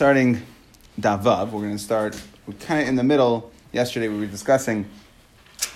starting Davav. We're going to start we're kind of in the middle. Yesterday we were discussing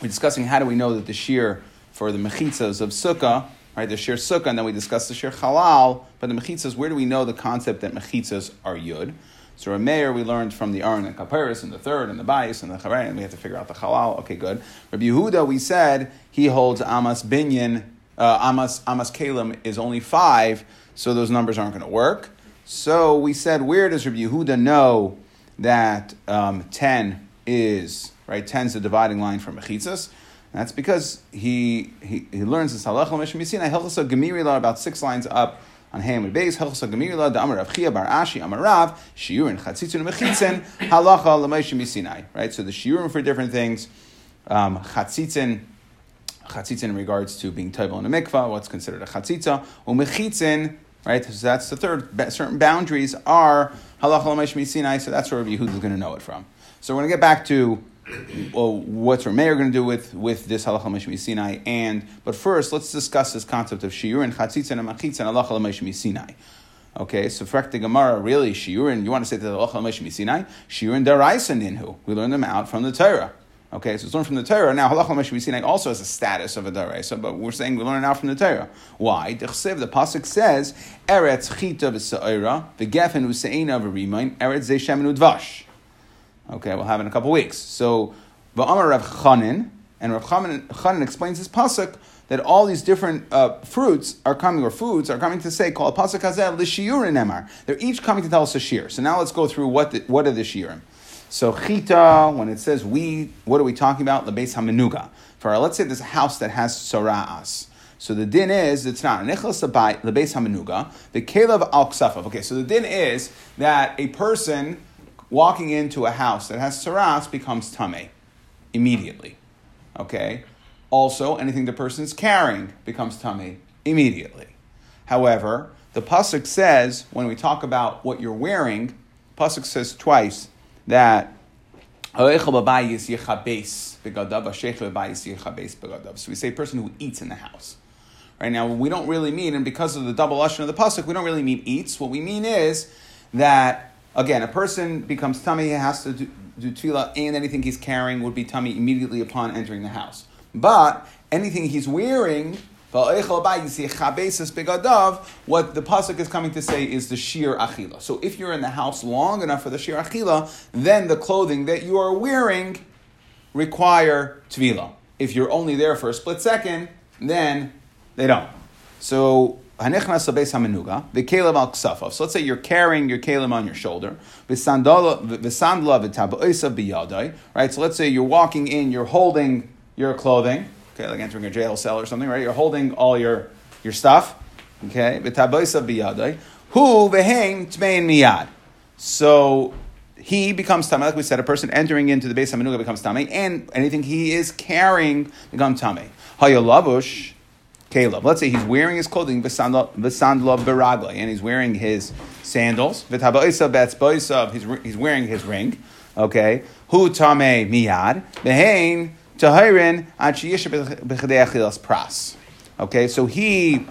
we are discussing how do we know that the shear for the mechitzas of sukkah, right? The shear sukkah, and then we discussed the shear halal. But the mechitzas, where do we know the concept that mechitzas are yud? So a mayor we learned from the Aron and Kapiris and the third and the bias and the Charay, and we have to figure out the halal. Okay, good. Rabbi Yehuda, we said he holds Amas Binyan, uh, Amas Amas Kalim is only five, so those numbers aren't going to work. So we said, where does Rabbi Yehuda know that um, 10 is, right, 10 is the dividing line for Mechitzas? That's because he, he, he learns this halacha Mishim Yisina, Hilchasa Gemirila, about six lines up on Ham and Beis, Hilchasa Gemirila, the Amar Rav Chia Bar Ashi, Amar Rav, Shiurin, Chatzitzun, Mechitzin, Halacha Lameshim Yisinai, right? So the Shiurin for different things, um, Chatzitzin, Chatzitzin in regards to being table in a mikvah, what's considered a chatzitza, umechitzin, right? So that's the third. Certain boundaries are halacha l'meishmi sinai. So that's where Yehuda is going to know it from. So we're going to get back to well, what's Rameir going to do with, with this halacha l'meishmi sinai. And but first, let's discuss this concept of shiur and chatzitza and machitza and halacha l'meishmi sinai. Okay, so for the Gemara, really, shiurin, you want to say that halacha l'meishmi sinai? Shiurin daraisa ninhu. We learn them out from the Torah. Okay, so it's learned from the Torah. Now, halacha meshvisina also has a status of a daraisa, but we're saying we learn it now from the Torah. Why? The pasuk says, "Eretz chita v'sa'ira v'gefen v'seina v'rimain eretz zeishem udvash." Okay, we'll have in a couple weeks. So, v'amar Rav Chanin, and Rav Chanin explains this pasuk that all these different uh, fruits are coming, or foods are coming to say, called pasuk hazel l'shiurin emar. They're each coming to tell us a shir. So now let's go through what the, what are the shiurim. So chita, when it says we, what are we talking about? The base hamenuga. For uh, let's say there's a house that has sora'as. So the din is it's not nichlas the base hamenuga, the kelev al ksafav. Okay, so the din is that a person walking into a house that has saras becomes tame immediately. Okay. Also, anything the person is carrying becomes tame immediately. However, the pasuk says when we talk about what you're wearing, pasuk says twice that so we say person who eats in the house. Right now, we don't really mean, and because of the double lashon of the pasuk, we don't really mean eats. What we mean is that again, a person becomes tummy, he has to do, do tevilah, and anything he's carrying would be tummy immediately upon entering the house. But anything he's wearing what the pasuk is coming to say is the sheer achila. So if you're in the house long enough for the sheer achila, then the clothing that you are wearing require tvila. If you're only there for a split second, then they don't. So beis al. So let's say you're carrying your kelim on your shoulder. Right. So let's say you're walking in, you're holding your clothing okay, like entering a jail cell or something, right? You're holding all your, your stuff, okay? V'taboisa biyadai. Hu v'hein tmein miyad. So he becomes tame. Like we said, a person entering into the base hamenuga becomes tame, and anything he is carrying becomes tame. Hayalavush, Caleb. Let's say he's wearing his clothing, v'sandla beragle, and he's wearing his sandals. V'taboisa betzboisa, he's, he's wearing his ring. Okay. Hu tame miyad. V'hein Tahirin achiyish pras. Okay, so he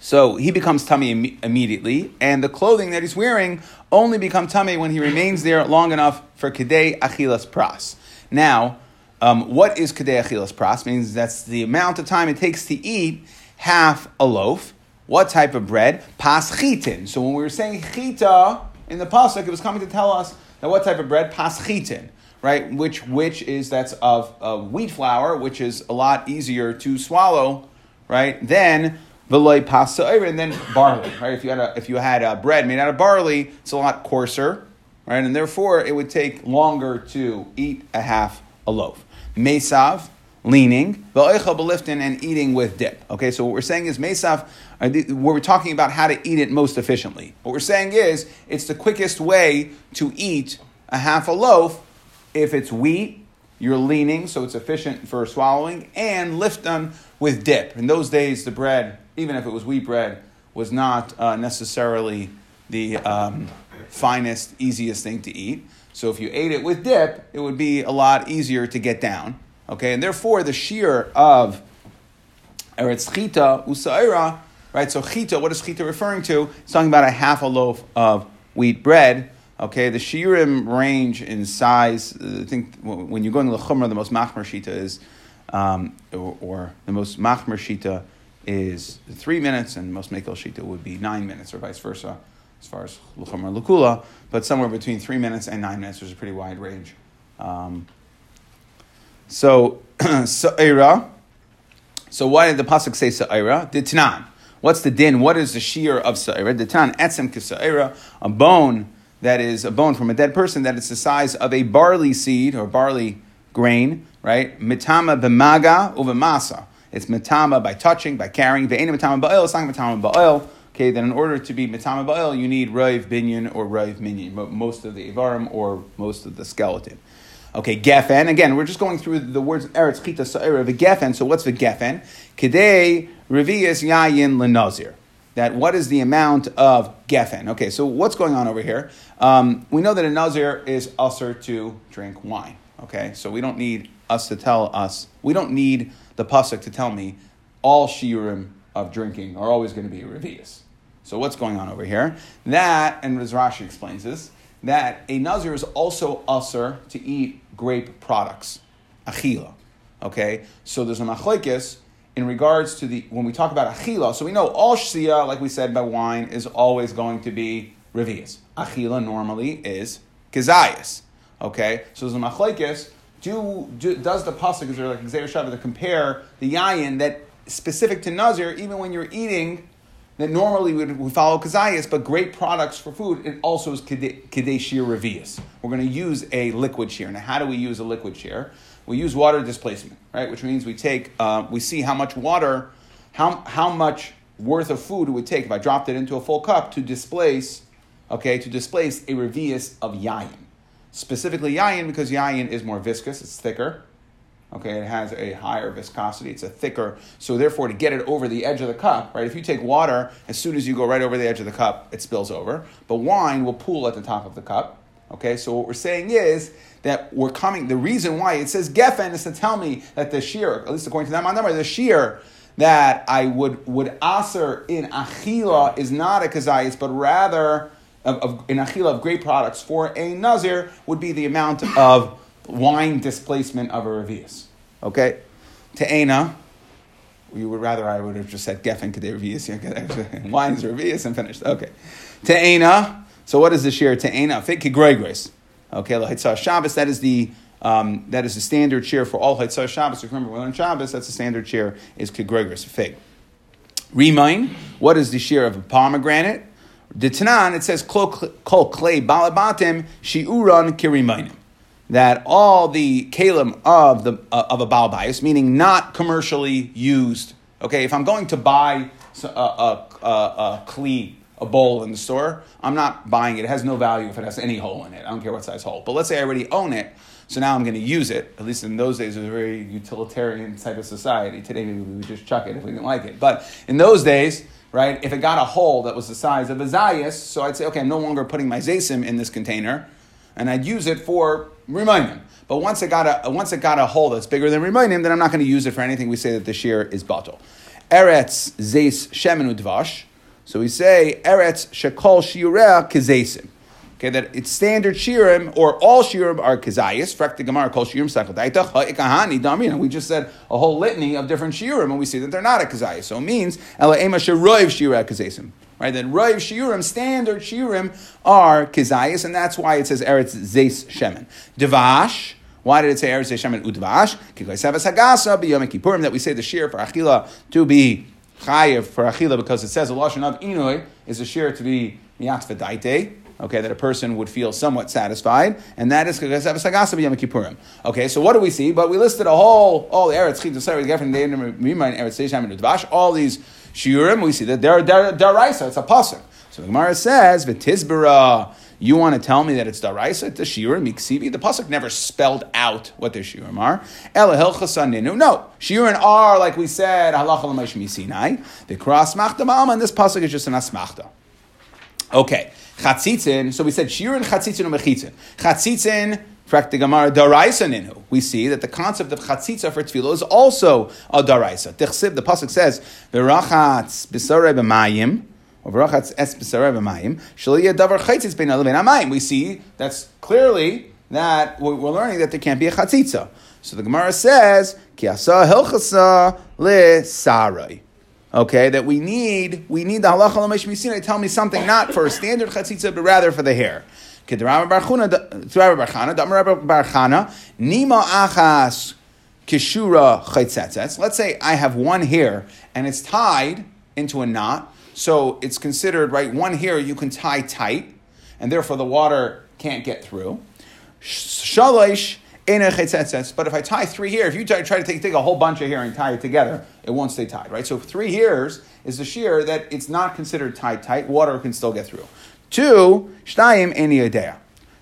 so he becomes tummy Im- immediately, and the clothing that he's wearing only becomes tummy when he remains there long enough for kedei achilas pras. Now, um, what is kedei achilas pras? Means that's the amount of time it takes to eat half a loaf. What type of bread? Pas chitin. So when we were saying chita in the pasuk, it was coming to tell us that what type of bread? Pas chitin right? Which which is that's of, of wheat flour, which is a lot easier to swallow, right? Than veloy pasta and then barley, right? If you had a if you had a bread made out of barley, it's a lot coarser, right? And therefore, it would take longer to eat a half a loaf. Mesav, leaning, beliftin, and eating with dip. Okay, so what we're saying is mesav, uh, we're talking about how to eat it most efficiently. What we're saying is it's the quickest way to eat a half a loaf if it's wheat, you're leaning, so it's efficient for swallowing, and lift them with dip. In those days, the bread, even if it was wheat bread, was not uh, necessarily the um, finest, easiest thing to eat. So if you ate it with dip, it would be a lot easier to get down. Okay, and therefore the shear of eretz chita usaira, right? So chita, what is chita referring to? It's talking about a half a loaf of wheat bread. Okay, the shiurim range in size. I think when you're going to the chumrah, the most machmer shita is, um, or, or, the most machmer shita is three minutes, and most mekel shita would be nine minutes, or vice versa, as far as l'chumrah l'kula. But somewhere between three minutes and nine minutes, there's a pretty wide range. Um, so, sa'ira. So why did the pasuk say sa'ira? The tanan. What's the din? What is the shear of sa'ira? The tanan etzem kisa'ira, a bone that is a bone from a dead person that is the size of a barley seed or barley grain, right? Mitama b'maga uv'masa. It's mitama by touching, by carrying. Ve'ena mitama ba'il, it's not mitama ba'il. Okay, then in order to be mitama ba'il, you need raiv binyan or raiv minyan, most of the ivarim or most of the skeleton. Okay, gefen. Again, we're just going through the words eretz chita sa'ira gefen. So what's the gefen? Kedei revius yayin lenazir that what is the amount of gefen? Okay, so what's going on over here? Um, we know that a nazir is usher to drink wine. Okay, so we don't need us to tell us, we don't need the pasuk to tell me all shiurim of drinking are always going to be revius. So what's going on over here? That, and as Rashi explains this, that a nazir is also usher to eat grape products, achila. Okay, so there's a machlekes in regards to the when we talk about achila, so we know all shia, like we said by wine, is always going to be revius. Achila normally is kazayas. Okay, so a machlekes, do, do, does the pasuk is there like gezerah shava to compare the yayin that specific to nazir, even when you're eating that normally we would follow kazayas, but great products for food, it also is kadei shir revius. We're going to use a liquid shear. Now, how do we use a liquid shear? we use water displacement, right? Which means we take, uh, we see how much water, how, how much worth of food it would take if I dropped it into a full cup to displace, okay, to displace a revius of yayin. Specifically yayin because yayin is more viscous, it's thicker, okay, it has a higher viscosity, it's a thicker, so therefore to get it over the edge of the cup, right, if you take water, as soon as you go right over the edge of the cup, it spills over, but wine will pool at the top of the cup, okay, so what we're saying is that we're coming. The reason why it says Geffen is to tell me that the shear, at least according to that my number, the shear that I would would aser in achila is not a kazayis, but rather of, of, in achila of great products for a nazir would be the amount of wine displacement of a revius. Okay, te'ena. You would rather I would have just said geffen kadei revius. Wine is revius and finished. Okay, te'ena. So what is the shear te'ena? Fit kigregres. Okay, Lahitzah Shabbos, that is the um, that is the standard share for all Hitzah Shabbos. Remember, when on Shabbos, that's the standard share is Kegregris, a fig. Remind, what is the share of a pomegranate? The Tanan, it says, Kol clay balabatim shiuran kirimainim. That all the kalim of, the, uh, of a balbais, meaning not commercially used. Okay, if I'm going to buy a, a, a, a kli a bowl in the store, I'm not buying it. It has no value if it has any hole in it. I don't care what size hole. But let's say I already own it, so now I'm going to use it. At least in those days, it was a very utilitarian type of society. Today, maybe we would just chuck it if we didn't like it. But in those days, right, if it got a hole that was the size of a zayas, so I'd say, okay, I'm no longer putting my zaysim in this container, and I'd use it for reminding. But once it got a once it got a hole that's bigger than reminding, then I'm not going to use it for anything. We say that the shear is batal. Eretz zeis shemen udvash. So we say Eretz Shekol Shiurea Kezesim. Okay, that it's standard shirim or all shirim are kazayis. Frak the Gemara kol shirim sakodaita ha'ikahani damin. And we just said a whole litany of different shirim, and we see that they're not a kazayis. So it means ela ema sheroiv shira kazesim. Right, then roiv shiurim, standard shiurim, are kazayis, and that's why it says eretz zeis shemen. Devash. Why did it say eretz zeis shemen udvash? Kikoi sevas hagasa b'yom kippurim that we say the shir for achila to be chayiv for achila because it says a lashon of inoi is a share to be miatzvedaite. Okay, that a person would feel somewhat satisfied, and that is Kippurim. Okay, so what do we see? But we listed a whole all the eretz eretz all these shiurim. We see that they're daraisa. It's a pasuk. So the Gemara says v'tizbara you want to tell me that it's daraisa, the shiurim, miksivi? The pasuk never spelled out what the shiurim are. Elahel chasaninu. No, shiurim are like we said halacha l'mayshmi sinai. The cross machta ma'ama, and this pasuk is just an asmachta. Okay, chatzitzin. So we said shiurim, chatzitzin, and mechitzin. Chatzitzin. We see that the concept of chatzitza for tevilah is also a daraisa. The pasuk says, "V'rachatz b'sarei b'mayim." Or V'rochats es b'sarev b'mayim. Shaliyah davar Chatsitza bein alvein amayim. We see that's clearly that we're learning that there can't be a chatzitza. So the Gemara says, Ki asa hilchasa le sarai. Okay, that we need we need the halacha l'mesh tell me something not for a standard chatzitza, but rather for the hair. Kedrama barchana, damar barchana, nima achas kishura. Let's say I have one hair and it's tied into a knot, so it's considered right. One hair you can tie tight, and therefore the water can't get through. Shalish but if I tie three here, if you try, try to take, take a whole bunch of hair and tie it together, it won't stay tied, right? So three hairs is a shear that it's not considered tied tight. Water can still get through. Two, shtayim eni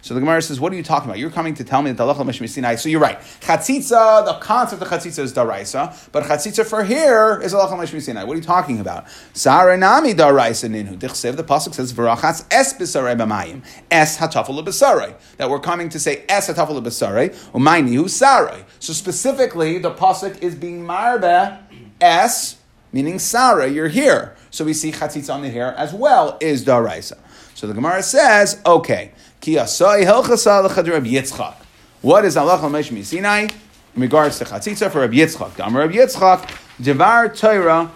so the Gemara says, "What are you talking about? You're coming to tell me that the halacha Sinai." So you're right. Chatzitza, the concept of chatzitza is daraisa, but chatzitza for here is halacha Sinai. What are you talking about? Saranami daraisa ninu. Dichsev. The pasuk says, "V'rachas es b'sarei b'mayim es hatafel b'sarei." That we're coming to say es hatafel b'sarei umaynihu sarei. So specifically, the pasuk is being marbe es meaning sarei. You're here. So we see chatzitza on the hair as well is daraisa. So the Gemara says, okay. Ki asai Reb Yitzchak. What is Allah Meshmi Sinai in regards to chatzitza for Reb Yitzchak? Dam Reb Yitzchak, Devar Torah,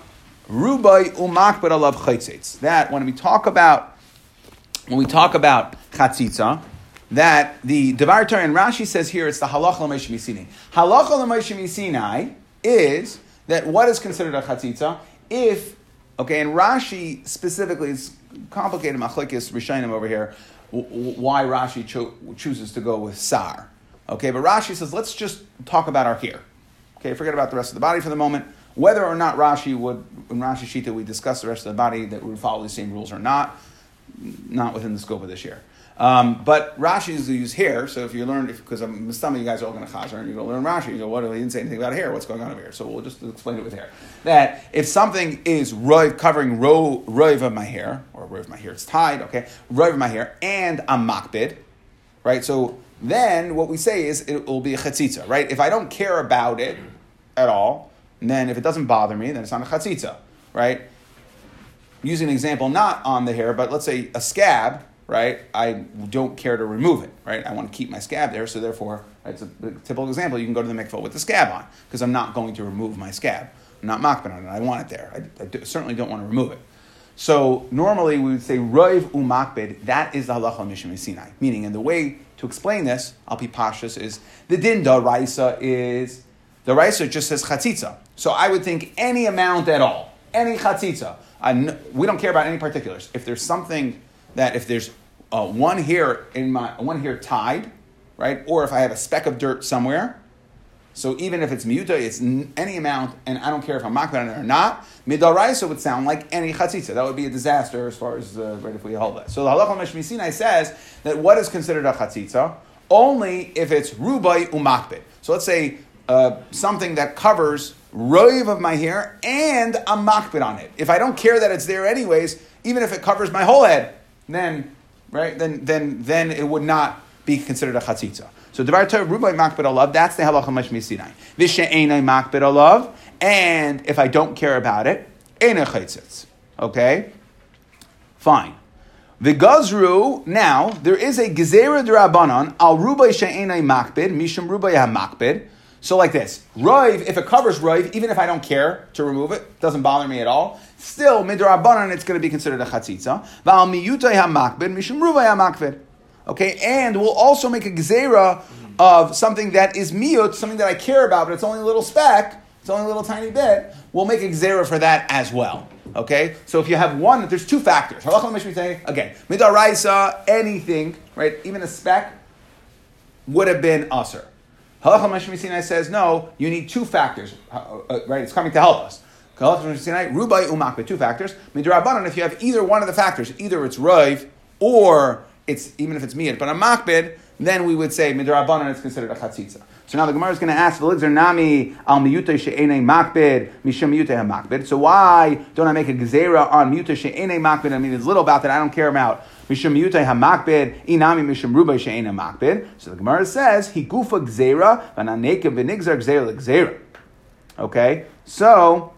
Rubai umakbet alav chatzitz. That when we talk about when we talk about chatzitza, that the Devar Torah and Rashi says here it's the halacha l'meshmi Sinai. Halacha l'meshmi Sinai is that what is considered a chatzitza if okay, and Rashi specifically is complicated machlekes rishonim over here why Rashi cho- chooses to go with Sar. Okay, but Rashi says, let's just talk about our hair. Okay, forget about the rest of the body for the moment. Whether or not Rashi would, in Rashi Shita, we discuss the rest of the body that would follow the same rules or not, not within the scope of this year. Um, but Rashi is to use hair, so if you learn, because some of you guys are all going to chazer, and you go learn Rashi, you go, what, he didn't say anything about hair, what's going on over here? So we'll just explain it with hair. That if something is roiv, covering ro, roiv of my hair, or roiv of my hair, it's tied, okay, roiv of my hair, and a makbid, right? So then what we say is it will be a chatzitza, right? If I don't care about it at all, then if it doesn't bother me, then it's not a chatzitza, right? Using an example not on the hair, but let's say a scab, right? I don't care to remove it, right? I want to keep my scab there, so therefore, it's a, typical example. You can go to the mikvah with the scab on, because I'm not going to remove my scab. I'm not makban on it. I want it there. I, I certainly don't want to remove it. So normally we would say roiv umakbid. That is the halacha mishim Sinai. Meaning, and the way to explain this, I'll be pashas, is the din da raisa is the raisa just says chatzitza. So I would think any amount at all, any chatzitza. I, we don't care about any particulars. If there's something that if there's uh, one hair in my one hair tied, right? Or if I have a speck of dirt somewhere. So even if it's miuta, it's any amount, and I don't care if I'm makban on it or not. Midaraisa would sound like any chatzitza. That would be a disaster as far as uh, right if we hold that. So the halacha meshmi Sinai says that what is considered a chatzitza only if it's rubai umakbid. So let's say uh, something that covers roiv of my hair and a makbid on it. If I don't care that it's there anyways, even if it covers my whole head, then right? Then then then it would not be considered a chatzitza. So devar Torah rubai makbid alav. That's the halacha mashmi sinai. Vishe'enai makbid alav. And if I don't care about it, ena chaitzitz. Okay, fine. The gazru now there is a gezerah drabanan al rubai she'enai makbid mishum rubai ha makbid. So like this, roiv, if it covers roiv, even if I don't care to remove it, doesn't bother me at all, still, midrabanan, it's going to be considered a chatzitza. Val miyutay hamakbid, mishum ruvay hamakbid. Okay, and we'll also make a gzera of something that is miyut, something that I care about, but it's only a little speck, it's only a little tiny bit. We'll make a gzera for that as well. Okay, so if you have one, there's two factors. Again, midaraisa, anything, right, even a speck, would have been usher. Halacha Meshmi Sinai says, no, you need two factors, uh, uh, right? It's coming to help us. Rubai Umak, two factors. Midrabanan, if you have either one of the factors, either it's Raiv or it's, even if it's Miyad, but a Makbid, then we would say Midrabanan is considered a Chatzitza. So now the Gemara is going to ask, "V'ligzer nami al miyute she'enei makbid mishum miyute makbid." So why don't I make a gezerah on miyute she'enei makbid? I mean, there's little about that I don't care about. Mishum miyute hamakbid inami mishum rubai she'enei makbid. So the Gemara says, "He gufa gezerah v'naneka v'nigzar gezerah gezerah." Okay, so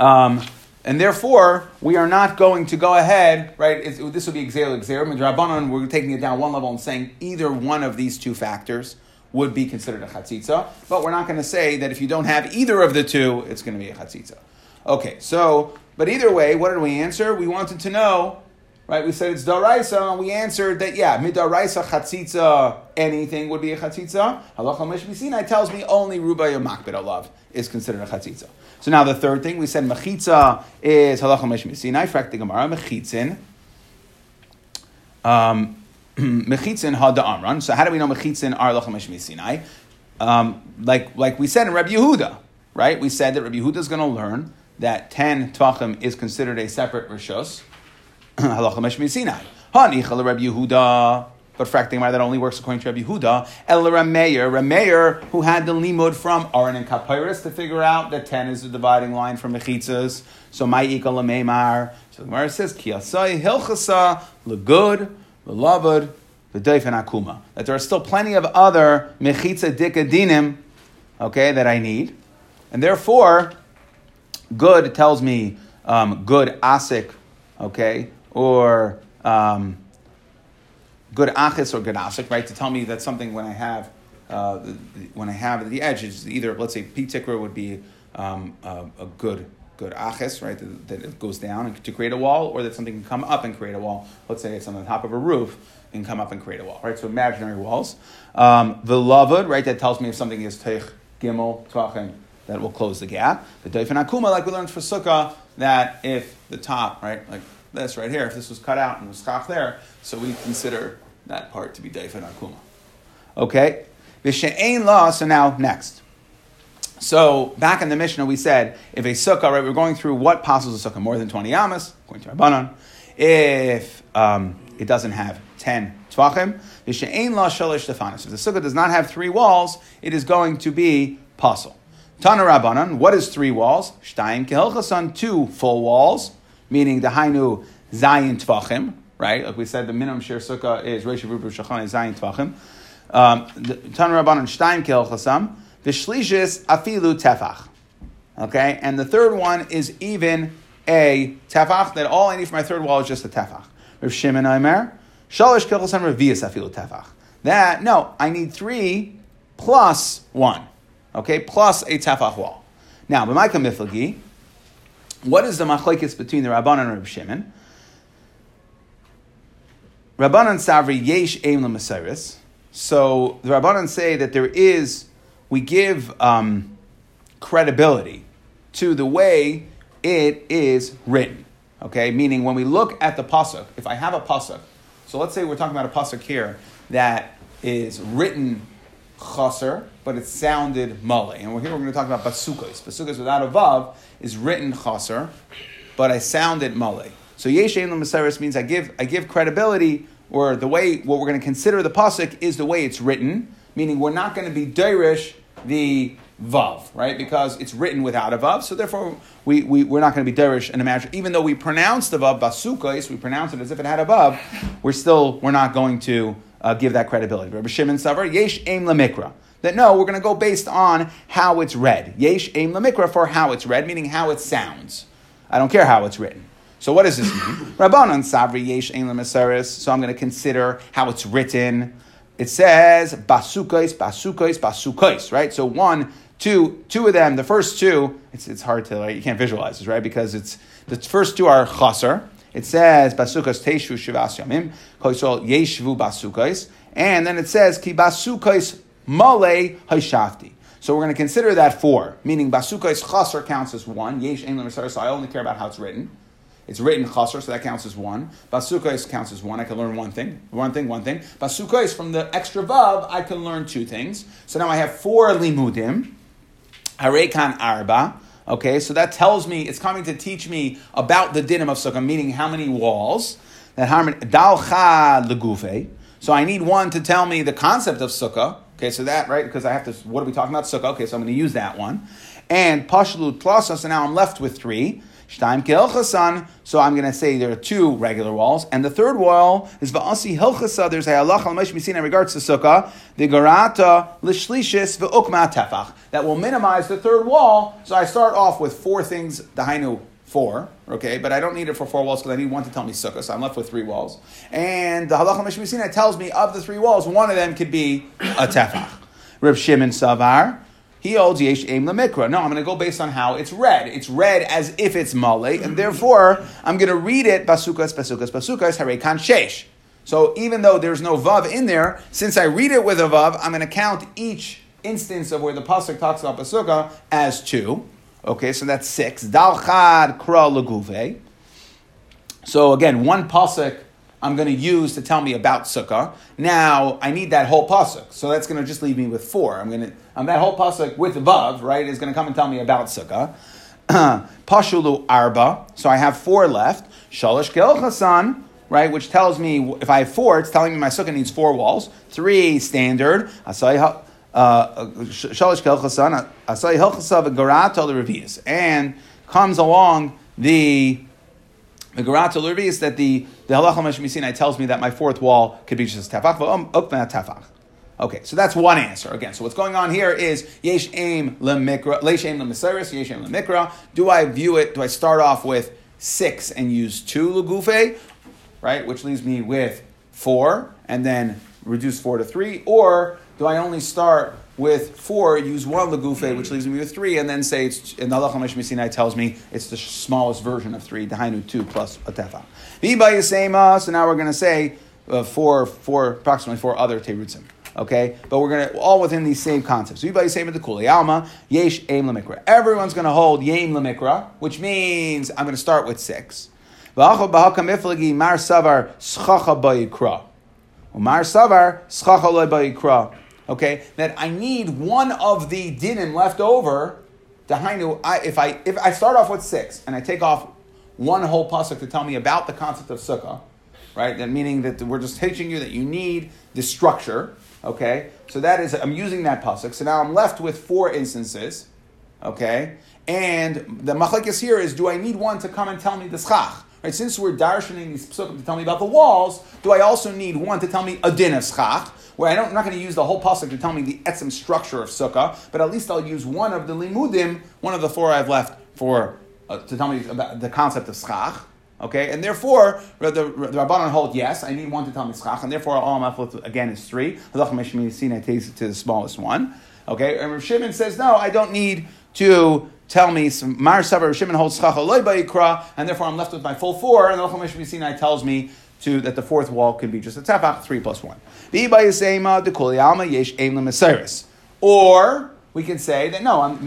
um, And therefore, we are not going to go ahead, right? It's, this would be gezerah gezerah. Midrabanan, we're taking it down one level and saying either one of these two factors would be considered a chatzitza. But we're not going to say that if you don't have either of the two, it's going to be a chatzitza. Okay, so, but either way, what did we answer? We wanted to know, right? We said it's daraisa, and we answered that, yeah, midaraisa chatzitza, anything would be a chatzitza. Halacha Mishmi tells me only ruba makbid alav is considered a chatzitza. So now the third thing, we said mechitza is halacha meshmi sinai, frak the Gemara, mechitzin. Um, mechitzin had the amran. So how do we know mechitzin are halacha meshmi sinai? Um, like, like we said in Rabbi Yehuda, right? We said that Rabbi Yehuda is going to learn that 10 tvachim is considered a separate rishos. halacha meshmi sinai. Hanichal Rabbi Yehuda. But fracting that only works according to Rabbi Huda. El Rameir, Rameir, who had the limud from Aron and Kapyrus to figure out that 10 is the dividing line from Mechitzas. So my equal Lameimar. So the Gemara says, Kiyasai Hilchasa, Legud, Beloved, V'Deif and Akuma. That there are still plenty of other Mechitza Dikadinim, okay, that I need. And therefore, good tells me um, good asik, okay, or um, good achis or good asik, right? To tell me that something when I have uh, the, when I have the edge is either let's say p tikra would be um, a, a, good good achis, right? That, that, it goes down to create a wall, or that something can come up and create a wall. Let's say it's on the top of a roof and come up and create a wall, right? So imaginary walls. Um, the lavud, right? That tells me if something is teich gimel tvachim that will close the gap. The doifin akuma, like we learned for sukkah, that if the top, right, like this right here, if this was cut out and was chach there, so we consider that part to be Daifin Akuma. Okay? Vishe'ain law, so now next. So back in the Mishnah, we said if a sukkah, right, we're going through what passes a sukkah more than 20 amas, according to Rabbanon. If um, it doesn't have 10 tvachim, vishe'ain la shalish stefanis. If the sukkah does not have three walls, it is going to be pasul. Tana Rabbanon, what is three walls? Shtayim kehilchasan, two full walls, meaning the hainu zayin tvachim, right? Like we said, the minimum share sukkah is Reish Rubu Shachan is Zayin Tvachim. Um, Tan Rabbanon Shtaim Kel Chasam. The Shlishis Afilu Tefach. Okay, and the third one is even a tefach that all I need for my third wall is just a tefach. Rav Shimon Aimer, Shalish Kilchasam Revias Afilu Tefach. That no, I need three plus one. Okay, plus a tefach wall. Now, b'maika miflagi, what is the machlekes between the Rabban and Rav Shimon? Rabbanan Savri Yesh Aim Masiris. So the Rabbanan say that there is, we give um, credibility to the way it is written. Okay, meaning when we look at the pasuk, if I have a pasuk, so let's say we're talking about a pasuk here that is written chaser, but it sounded male. And here we're going to talk about basukos. Basukos without a vav is written chaser, but I sounded male. So yesh Aim Masiris means I give I give credibility or the way what we're going to consider the pasuk is the way it's written, meaning we're not going to be derish the vav, right? Because it's written without a vav, so therefore we, we, we're not going to be derish and imagine, even though we pronounce the vav basukais, we pronounce it as if it had a vav, we're still, we're not going to uh, give that credibility. Rabbi Shimon Savar, yesh aim lamikra. That no, we're going to go based on how it's read. Yesh aim lamikra for how it's read, meaning how it sounds. I don't care how it's written. So what does this mean? Rabbanon Savri Yesh Ein Maseres. So I'm going to consider how it's written. It says basukais, basukais, basukais, right? So one, two, two of them. The first two, it's, it's hard to like you can't visualize this, right? Because it's the first two are chaser. It says basukas teshu shivas yamim koisol yeshvu basukais, and then it says ki basukais male haishafti. So we're going to consider that four, meaning basukais chaser counts as one. Yesh ein so I only care about how it's written. It's written chasr, so that counts as one. Basukais counts as one. I can learn one thing, one thing, one thing. Basukais from the extra vav, I can learn two things. So now I have four limudim. Harekan arba. Okay, so that tells me it's coming to teach me about the dinim of sukkah, meaning how many walls. That dalcha legufe. So I need one to tell me the concept of sukkah. Okay, so that right because I have to. What are we talking about sukkah? Okay, so I'm going to use that one. And pashlut plasa. So now I'm left with three. Shtaim. So I'm going to say there are two regular walls, and the third wall is Va'asi Hilchasa. There's a halach al Mishmisin in regards to Sukkah. The Garata Lishlishis Ve'ukma Tefach. That will minimize the third wall. So I start off with four things. Dahainu four, okay, but I don't need it for four walls because I need one to tell me sukkah, so I'm left with three walls. And the halacha mishmisina tells me of the three walls, one of them could be a tefach. Reb Shimon Savar, he holds yesh aim lemikra. No, I'm going to go based on how it's read. It's read as if it's male, and therefore I'm going to read it basukas, basukas, basukas, harekan shesh. So even though there's no vav in there, since I read it with a vav, I'm going to count each instance of where the pasuk talks about basuka as two. Okay, so that's six. Dalchad kra leguve. So again, one pasuk I'm going to use to tell me about sukkah. Now I need that whole pasuk, so that's going to just leave me with four. I'm going to um, that whole pasuk with vav right is going to come and tell me about sukkah. Pashulu arba. So I have four left. Shalosh Chasan, right, which tells me if I have four, it's telling me my sukkah needs four walls. Three standard. Asai uh, Shalosh Chasan. Asai Hilchasav Garato the revius and comes along the the revius that the the halacha mashmisinai tells me that my fourth wall could be just a tefach, but tefach. Okay, so that's one answer. Again, so what's going on here is yesh aim lemikra, aim lemisiris, yesh aim lemikra. Do I view it? Do I start off with six and use two lugufe, right, which leaves me with four, and then reduce four to three, or do I only start with four, use one lagufe, which leaves me with three, and then say it's in the halacha mishmisinai tells me it's the smallest version of three, dahainu two plus a tefa. So now we're to say uh, four, four, approximately four other terutzim. Okay, but we're gonna all within these same concepts. Everybody say the kuli alma yesh aim lemikra. Everyone's gonna hold yem lemikra, which means I'm gonna start with six. Mar savar schacha savar. Okay, that I need one of the dinim left over. Dahainu, I, if I if I start off with six and I take off one whole pasuk to tell me about the concept of sukkah, right? That meaning that we're just teaching you that you need the structure Okay, so that is I'm using that pasuk. So now I'm left with four instances. Okay, and the machlekes here is: Do I need one to come and tell me the schach? Right, since we're darshaning these psukim to tell me about the walls, do I also need one to tell me a din of schach? Where I I'm not going to use the whole pasuk to tell me the etzim structure of sukkah, but at least I'll use one of the limudim, one of the four I've left for uh, to tell me about the concept of schach. Okay, and therefore the, the Rabbanon hold yes. I need one to tell me schach, and therefore all with again is three. Halach takes it to the smallest one. Okay, and Rav Shimon says no, I don't need to tell me Mar Savar Rav Shimon holds schach Ikra, and therefore I'm left with my full four. And the Halach tells me to that the fourth wall can be just a tefach, three plus one. Or we can say that no, I'm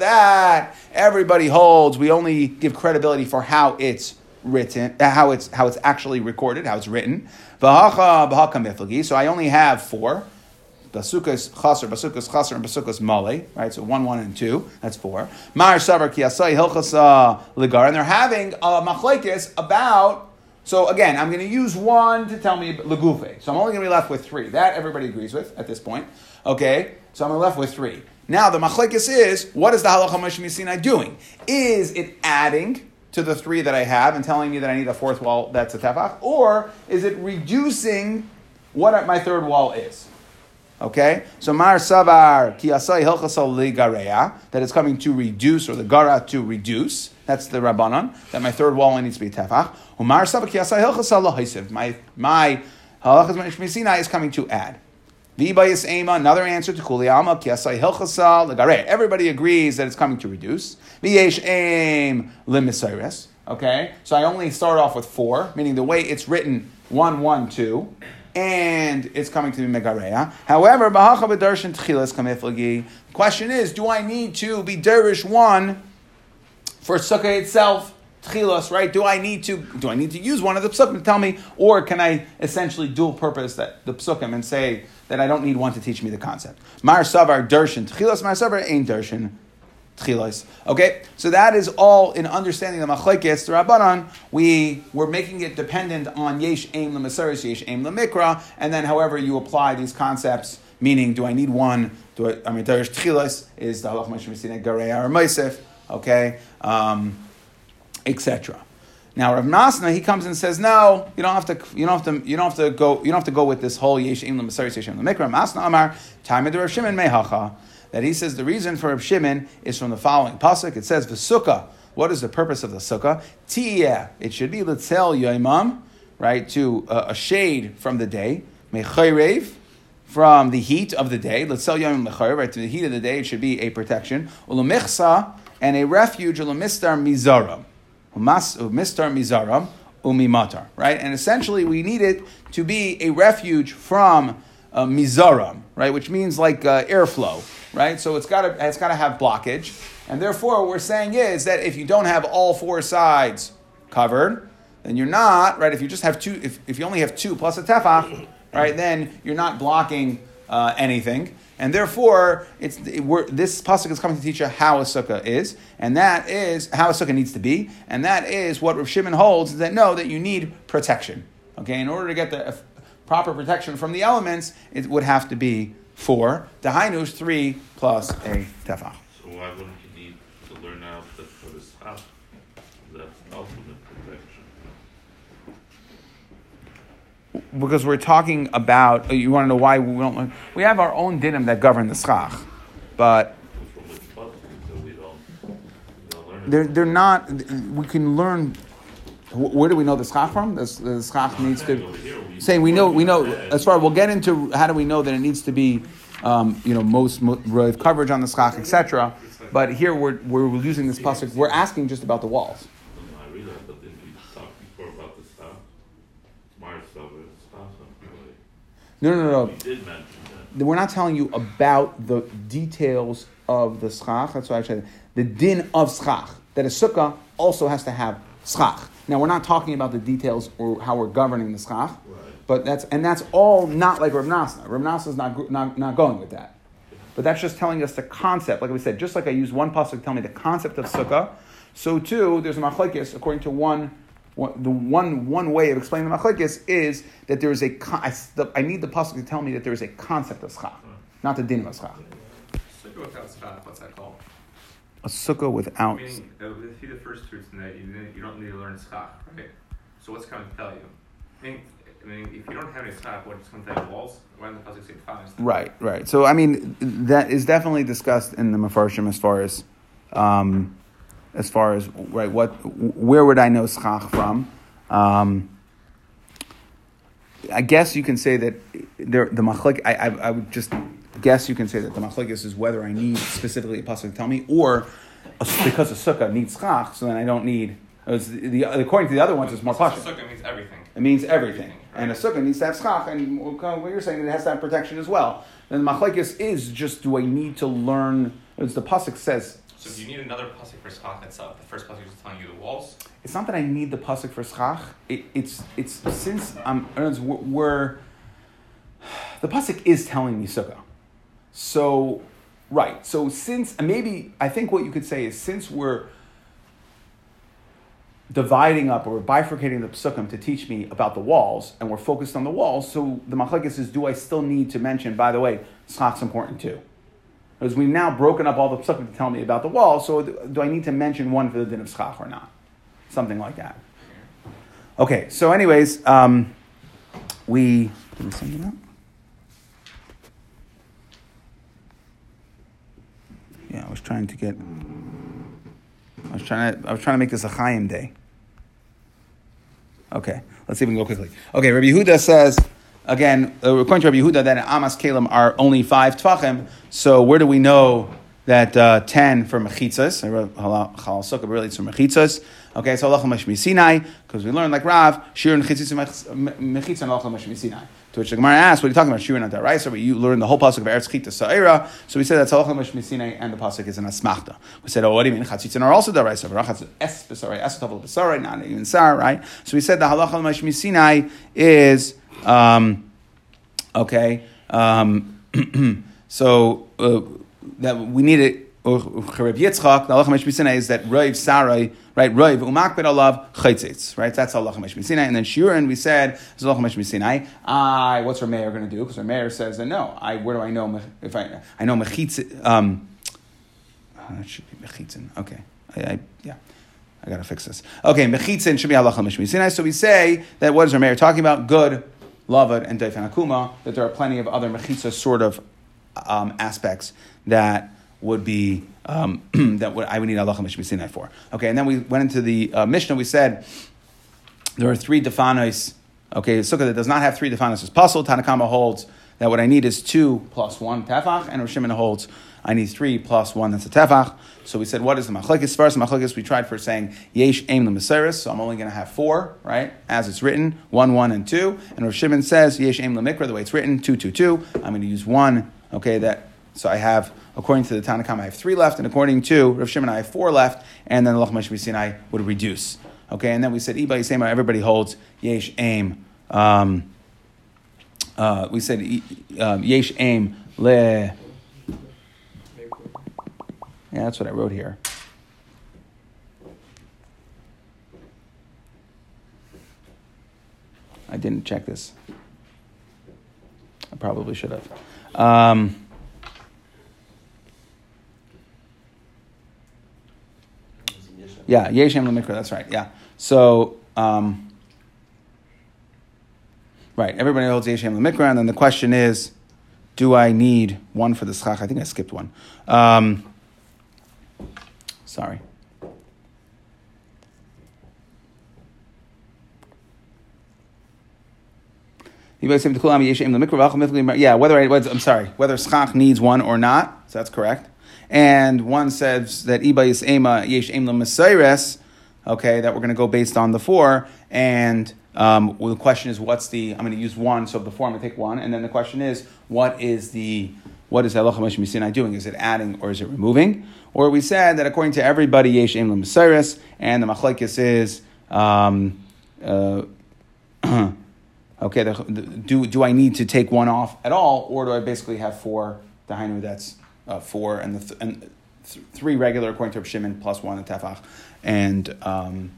that everybody holds. We only give credibility for how it's written, uh, how it's how it's actually recorded, how it's written. So I only have four. Basukas chaser, basukas chaser, and basukas male. Right, so one, one, and two. That's four. Mar savar kiyasai hilchasa ligar, and they're having a machlekes about. So again, I'm going to use one to tell me legufe. So I'm only going to be left with three. That everybody agrees with at this point. Okay, so I'm left with three. Now the machlekes is what is the halacha Moshe doing? Is it adding? To the three that I have and telling me that I need a fourth wall that's a tefach? Or is it reducing what my third wall is? Okay, so Mar Savar Kiyasai Hilchasal Gareya, that is coming to reduce, or the Gara to reduce. That's the Rabbanon, that my third wall needs to be Tefach. Umar Savar Kiyasai Hilchasal Lahisiv, my, my Halachas is coming to add. V'bayis ema, another answer to kuliyama, kiasai hilchasal, legare. Everybody agrees that it's coming to reduce. V'yesh aim limisayres. Okay, so I only start off with four, meaning the way it's written, one, one, two, and it's coming to be megareya. However, bahacha tchilas kamiflagi. The Question is, do I need to be derish one for sukkah itself? Tchilas, right? Do I need to do I need to use one of the psukim to tell me, or can I essentially dual purpose that the psukim and say that I don't need one to teach me the concept. Mar Savar Darshan Tchilas, Mar Savar Ain Darshan Tchilas. Okay, so that is all in understanding the Machlekes, the Rabbanan, we were making it dependent on Yesh Aim Lemasaris, Yesh Aim Lemikra, and then however you apply these concepts, meaning do I need one, do I, I mean, Darish Tchilas is the Halach or Maisif, okay, um, etc. Now Rav Masna he comes and says, no, you don't have to, you don't have to, you don't have to go, you don't have to go with this whole Yesh Im L'Masaris Yesh Im L'Mikra. Masna Amar Time of Rav Shimon Mehacha that he says the reason for Rav Shimon is from the following pasuk. It says V'sukkah What is the purpose of the sukkah? Tiyeh. It should be litzel yoimam, right, to uh, a shade from the day. Mechayrev, from the heat of the day. Litzel yoimam lechayrev, right, to the heat of the day. It should be a protection. Ulamichsa, and a refuge, ulamistar mizaram. Mistar mizaram, umimatar, right? And essentially, we need it to be a refuge from uh, mizaram, right? Which means like uh, airflow, right? So it's got to it's got to have blockage, and therefore, what we're saying is that if you don't have all four sides covered, then you're not right. If you just have two, if, if you only have two plus a tefach, right, then you're not blocking uh, anything. And therefore, it's, it, this pasuk is coming to teach you how a sukkah is, and that is how a sukkah needs to be, and that is what Rav Shimon holds is that no, that you need protection. Okay, in order to get the uh, proper protection from the elements, it would have to be four. The Hainus three plus a tefach. So why wouldn't you need to learn out that for the schach, that's ultimate protection? Because we're talking about, you want to know why we don't? We have our own dinim that govern the schach, but they're, they're not, we can learn, where do we know the schach from? The, the schach needs to, here, we- know, we know, as far, we'll get into how do we know that it needs to be, um, you know, most, mo- roiv coverage on the schach, etc. But here we're, we're using this pasuk, we're asking just about the walls. No, I realize, but didn't we talk before about the schach? Tomorrow's over, the schach, really. No, no, no, We did mention that. we're not telling you about the details of the schach. That's why I said the din of schach. That a sukkah also has to have schach. Now we're not talking about the details or how we're governing the schach, but that's and that's all not like Rav Masna. Rav Masna is not, not not going with that. But that's just telling us the concept. Like we said, just like I used one pasuk to tell me the concept of sukkah, so too there's a machlekes according to one. The one one way of explaining the machlekes is that there is a con- I, the- I need the pasuk to tell me that there is a concept of schach, not the din of schach. Sukkah without schach, what's that called? A sukkah without. Meaning, uh, if you the first fruits in that, you, you don't need to learn schach, right? So what's coming to tell you? I mean, I mean, if you don't have any schach, what's going to tell you walls? Why the pasuk say five? Right, right. So I mean, that is definitely discussed in the Mefarshim as far as, um, as far as right. What, where would I know schach from? Um, I guess you can say that there, the machlik. I, I, I would just guess you can say that the machlikus is whether I need specifically a pasuk to tell me, or because a sukkah needs schach, so then I don't need. The, according to the other ones, it's more pasuk. Sukkah means everything. It means everything. Everything, And a sukkah needs to have schach, and what you're saying, it has to have protection as well. Then the machlekes is just do I need to learn, as the pasuk says, So do you need another pasuk for schach itself? The first pasuk is telling you the walls. it's not that I need the pasuk for schach. It, it's, it's since I'm, we're, the pasuk is telling me sukkah. So, right. So since, maybe, I think what you could say is since we're dividing up or bifurcating the psukim to teach me about the walls, and we're focused on the walls. So the machlekes is, do I still need to mention? By the way, schach's important too, because we've now broken up all the psukim to tell me about the wall, So do I need to mention one for the din of schach or not? Something like that. Okay. So, anyways, um, we did we send it out? Yeah, I was trying to get. I was trying to. I was trying to make this a Chaim day. Okay, let's can go quickly. Okay, Rabbi Yehuda says again, uh, according to Rabbi Yehuda, that Amas Kalim are only five tvachim. So where do we know that uh, ten for mechitzas? I wrote sukkah, it's for mechitzas. Okay, so halacha mashmi Sinai because we learned like Rav shir and mechitzas mechitza and halacha mashmi Sinai. To which the Gemara asks, "What are you talking about? Shir and Daraisa? But you learned the whole pasuk of Eretz Chita Sa'ira." So we said that's halacha mashmi Sinai, and the pasuk is an asmachta. We said, "Oh, what do you mean? Chatzitzin are also Daraisa. Barachatz es b'sarai, es tavol b'sarai, not even sar, right?" So we said the halacha mashmi Sinai is um, okay. Um, so uh, that we need it. Rabbi Yitzchak, the halacha mashmi is that Rav Sarai, right? Rav umakbet alav chaytzitz, right? That's halacha mashmi Sinai. And then Shiurin, we said is halacha mashmi Sinai. I, what's her mayor going to do? Because her mayor says that no. I, where do I know if I I know mechitz? Um, that should be mechitzin. Okay, I, I yeah. I gotta fix this. Okay, mechitzin should be halacha mishmi sinai. So we say that what is our mayor talking about? Good, lavad, and daifan akuma. That there are plenty of other mechitza sort of um, aspects that would be um, that would, I would need halacha mishmisinai for. Okay, and then we went into the uh, Mishnah. We said there are three defanos. Okay, sukkah that does not have three defanos is pasul. Tanakama holds that what I need is two plus one tefach, and Rosh holds I need three plus one that's a tefach. So we said, what is the machlekes? First, machlekes we tried for saying yesh aim lemiseris, so I'm only going to have four, right, as it's written, one, one, and two. And Rosh Shimon says yesh aim lemikra, the way it's written, two, two, two. I'm going to use one. Okay, that so I have according to the Tanna Kamma, I have three left, and according to Rav Shimon, I have four left, and then the Lachmash Sinai would reduce. Okay, and then we said Iba Yisema, everybody holds yesh aim. Um, uh, we said um, yesh aim le. Yeah, that's what I wrote here. I didn't check this. I probably should have. Um, yeah, Yeshem Lemikra, that's right. Yeah. So, um, right, everybody holds Yeshem Lemikra, and then the question is, do I need one for the schach? I think I skipped one. Um, sorry. Yeah, whether I, I'm sorry, whether schach needs one or not, so that's correct. And one says that iba is ema yesh em mesires, okay, that we're going to go based on the four. And um, well, the question is, what's the? I'm going to use one, so the four I'm going to take one, and then the question is, what is the what is halacha mishnah doing? Is it adding or is it removing? Or we said that according to everybody, yesh em mesires, and the machlekes is. Um, uh, okay, the, the, do, do I need to take one off at all, or do I basically have four? The Hainu that's uh, four and, the th- and th- three regular according to Shimon plus one at Tefach, and um,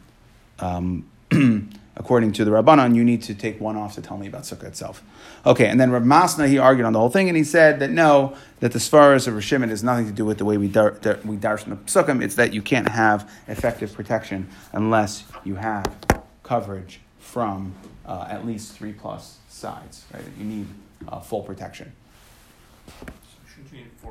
um, according to the Rabbanon, you need to take one off to tell me about Sukkah itself. Okay, and then Rav Masna he argued on the whole thing, and he said that no, that the Svaras of Shimon has nothing to do with the way we dar, dar, we darshan the Sukkah. It's that you can't have effective protection unless you have coverage from uh, at least three plus sides. Right, you need uh, full protection.